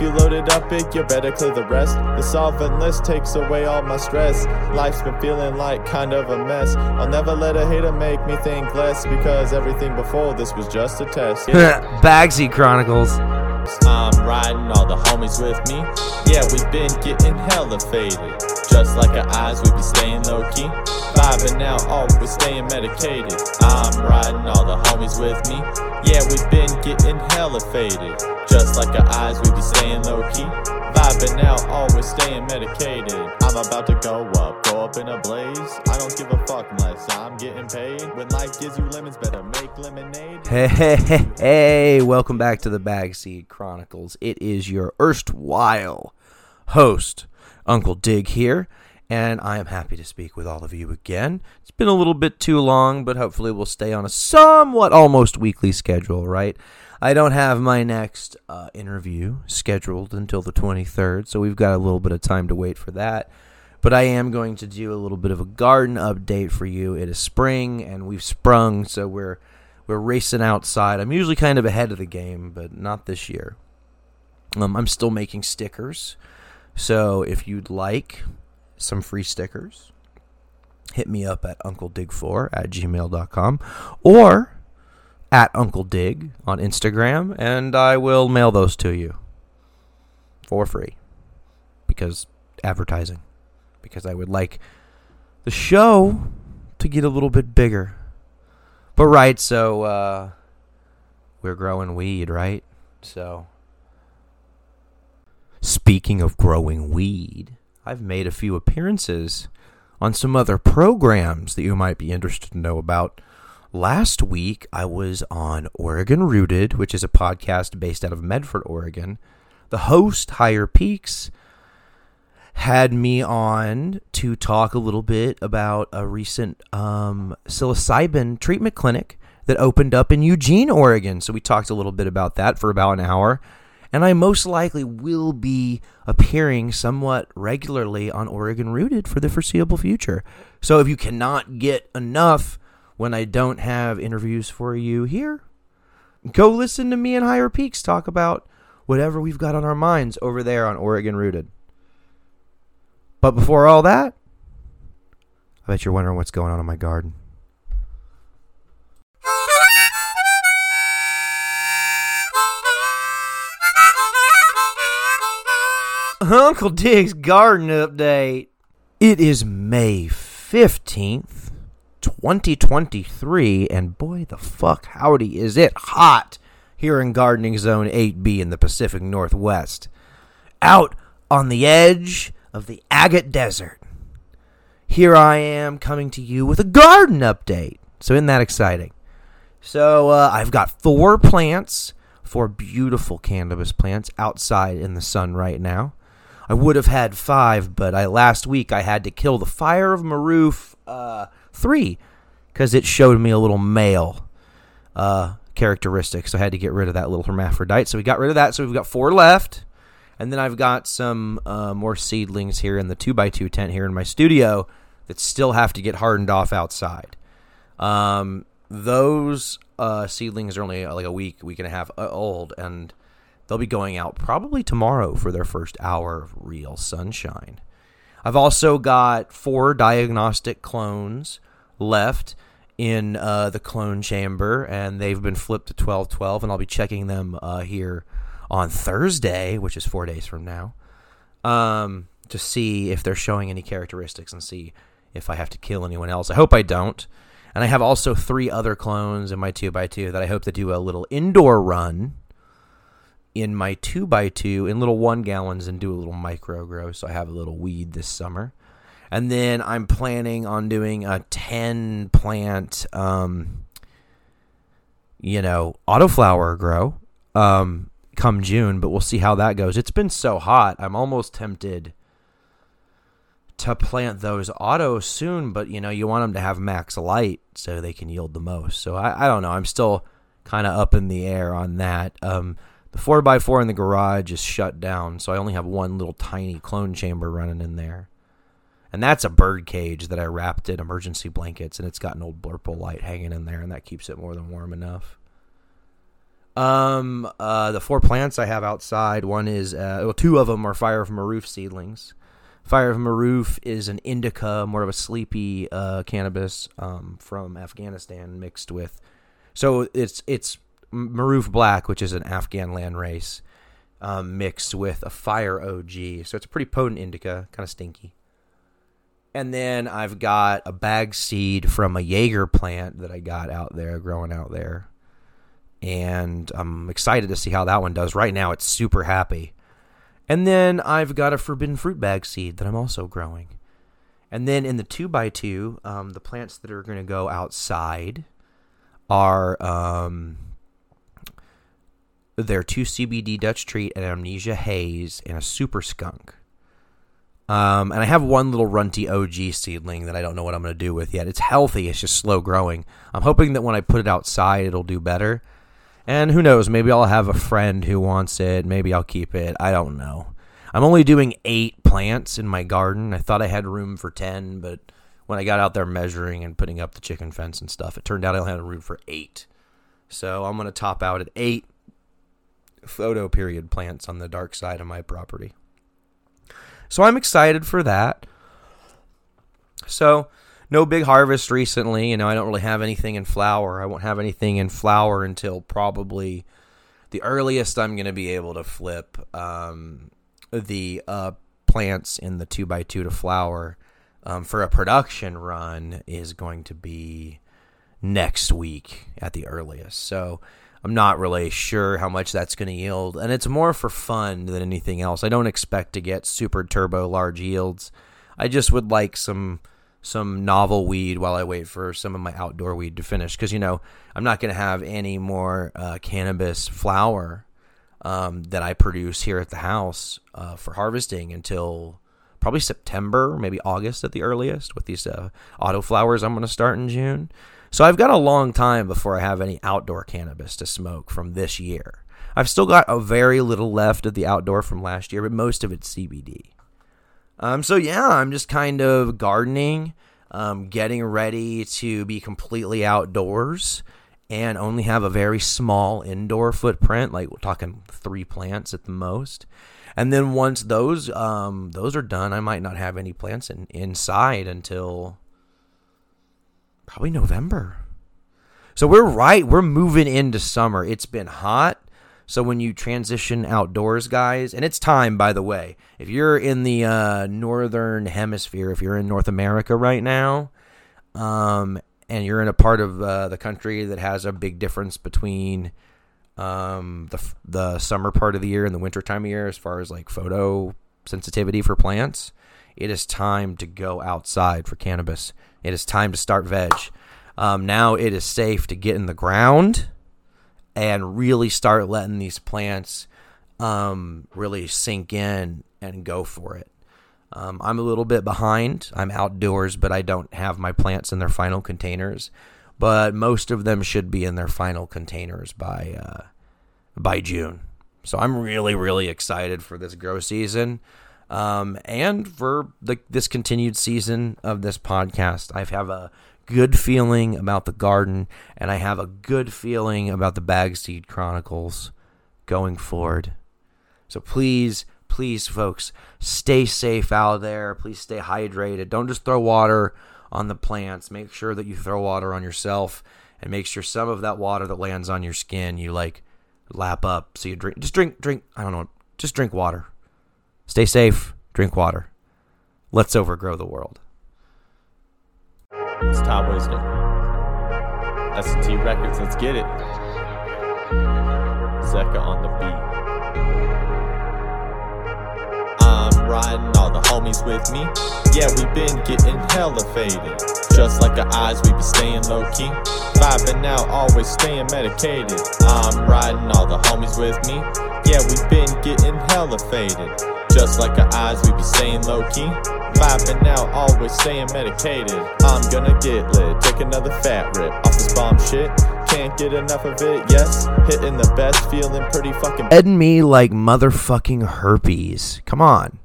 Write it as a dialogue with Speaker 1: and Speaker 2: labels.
Speaker 1: You loaded up big, you better clear the rest. The solvent list takes away all my stress. Life's been feeling like kind of a mess. I'll never let a hater make me think less because everything before this was just a test. Yeah.
Speaker 2: Bag Seed Chronicles.
Speaker 1: I'm riding all the homies with me. Yeah, we've been getting hella faded. Just like our eyes, we be staying low key. Vibing out, always staying medicated. I'm riding all the homies with me. Yeah, we've been getting hella faded. Just like our eyes, we be staying low key. Vibing out, always staying medicated. I'm about to go up, go up in a blaze. I don't give a I'm getting paid. When life gives you lemons, better make lemonade.
Speaker 2: Hey, hey, hey, hey, welcome back to the Bagseed Chronicles. It is your erstwhile host, Uncle Dig here, and I am happy to speak with all of you again. It's been a little bit too long, but hopefully we'll stay on a somewhat almost weekly schedule, right? I don't have my next uh, interview scheduled until the 23rd, so we've got a little bit of time to wait for that. But I am going to do a little bit of a garden update for you. It is spring, and we've sprung, so we're we're racing outside. I'm usually kind of ahead of the game, but not this year. Um, I'm still making stickers, so if you'd like some free stickers, hit me up at uncledig4 at gmail.com or at Uncle Dig on Instagram, and I will mail those to you for free because advertising. Because I would like the show to get a little bit bigger. But right, so uh, we're growing weed, right? So speaking of growing weed, I've made a few appearances on some other programs that you might be interested to know about. Last week, I was on Oregon Rooted, which is a podcast based out of Medford, Oregon. The host, Higher Peaks, had me on to talk a little bit about a recent um, psilocybin treatment clinic that opened up in Eugene, Oregon. So we talked a little bit about that for about an hour. And I most likely will be appearing somewhat regularly on Oregon Rooted for the foreseeable future. So if you cannot get enough when I don't have interviews for you here, go listen to me and Higher Peaks talk about whatever we've got on our minds over there on Oregon Rooted. But before all that, I bet you're wondering what's going on in my garden. Uncle Dig's garden update. It is May 15th, 2023, and boy, the fuck howdy is it hot here in Gardening Zone 8B in the Pacific Northwest. Out on the edge of the Agate Desert. Here I am coming to you with a garden update. So, isn't that exciting? So, uh, I've got four plants, four beautiful cannabis plants outside in the sun right now. I would have had five, but I last week I had to kill the Fire of Maroof uh, three because it showed me a little male uh, characteristic. So I had to get rid of that little hermaphrodite. So we got rid of that. So we've got four left. And then I've got some uh, more seedlings here in the 2x2 tent here in my studio that still have to get hardened off outside. Um, those uh, seedlings are only uh, like a week, week and a half uh, old, and they'll be going out probably tomorrow for their first hour of real sunshine. I've also got four diagnostic clones left in uh, the clone chamber, and they've been flipped to 1212, and I'll be checking them uh, here on Thursday, which is four days from now, um, to see if they're showing any characteristics and see if I have to kill anyone else. I hope I don't. And I have also three other clones in my 2x2 that I hope to do a little indoor run in my 2x2 in little one gallons and do a little micro grow. So I have a little weed this summer. And then I'm planning on doing a 10 plant, um, you know, autoflower grow um, come June, but we'll see how that goes. It's been so hot. I'm almost tempted to plant those autos soon, but you know, you want them to have max light so they can yield the most. So I, I don't know. I'm still kind of up in the air on that. Um, the 4x4 in the garage is shut down, so I only have one little tiny clone chamber running in there. And that's a bird cage that I wrapped in emergency blankets, and it's got an old blurple light hanging in there, and that keeps it more than warm enough. Um, uh, the four plants I have outside. One is uh, well, two of them are Fire Maroof seedlings. Fire Maroof is an indica, more of a sleepy uh, cannabis um, from Afghanistan mixed with. So it's it's Maroof Black, which is an Afghan land race, um, mixed with a Fire OG. So it's a pretty potent indica, kind of stinky. And then I've got a bag seed from a Jaeger plant that I got out there, growing out there. And I'm excited to see how that one does. Right now, it's super happy. And then I've got a forbidden fruit bag seed that I'm also growing. And then in the 2x2, um, the plants that are going to go outside are um, they're two CBD Dutch treat, an amnesia haze, and a super skunk. Um, and I have one little runty OG seedling that I don't know what I'm going to do with yet. It's healthy, it's just slow growing. I'm hoping that when I put it outside, it'll do better. And who knows? Maybe I'll have a friend who wants it. Maybe I'll keep it. I don't know. I'm only doing eight plants in my garden. I thought I had room for 10, but when I got out there measuring and putting up the chicken fence and stuff, it turned out I only had room for eight. So I'm going to top out at eight photo period plants on the dark side of my property. So I'm excited for that. So no big harvest recently. You know, I don't really have anything in flower. I won't have anything in flower until probably the earliest I'm going to be able to flip um, the uh, plants in the two by two to flower um, for a production run is going to be next week at the earliest. So I'm not really sure how much that's going to yield. And it's more for fun than anything else. I don't expect to get super turbo large yields. I just would like some some novel weed while I wait for some of my outdoor weed to finish. Because, you know, I'm not going to have any more uh, cannabis flower um, that I produce here at the house uh, for harvesting until probably September, maybe August at the earliest with these uh, auto flowers I'm going to start in June. So I've got a long time before I have any outdoor cannabis to smoke from this year. I've still got a very little left of the outdoor from last year, but most of it's CBD. Um, so yeah, I'm just kind of gardening, um, getting ready to be completely outdoors and only have a very small indoor footprint, like we're talking three plants at the most. And then once those um, those are done, I might not have any plants in, inside until probably November. So we're right. We're moving into summer. It's been hot. So when you transition outdoors, guys, and it's time, by the way, if you're in the uh, northern hemisphere, if you're in North America right now, um, and you're in a part of uh, the country that has a big difference between um, the the summer part of the year and the winter time of year, as far as like photo sensitivity for plants, it is time to go outside for cannabis. It is time to start veg. Um, now it is safe to get in the ground and really start letting these plants um, really sink in and go for it. Um, I'm a little bit behind. I'm outdoors, but I don't have my plants in their final containers. But most of them should be in their final containers by uh, by June. So I'm really, really excited for this grow season, um, and for the, this continued season of this podcast. I have a good feeling about the garden, and I have a good feeling about the Bag Seed Chronicles going forward. So please, please, folks, stay safe out there. Please stay hydrated. Don't just throw water on the plants. Make sure that you throw water on yourself, and make sure some of that water that lands on your skin you like lap up. So you drink. Just drink, drink. I don't know. Just drink water. Stay safe. Drink water. Let's overgrow the world.
Speaker 1: It's Todd Wisdom. S&T Records, let's get it. Zecca on the beat. I'm riding, all the homies with me. Yeah, we been getting hella faded. Just like our eyes, we be staying low key. Vibing out, always staying medicated. I'm riding, all the homies with me. Yeah, we been getting hella faded. Just like our eyes, we be staying low key. Vibing out, always staying medicated. I'm gonna get lit, take another fat rip off this bomb shit. Can't get enough of it, yes. Hitting the best, feeling pretty fucking.
Speaker 2: Ed and me like motherfucking herpes. Come on.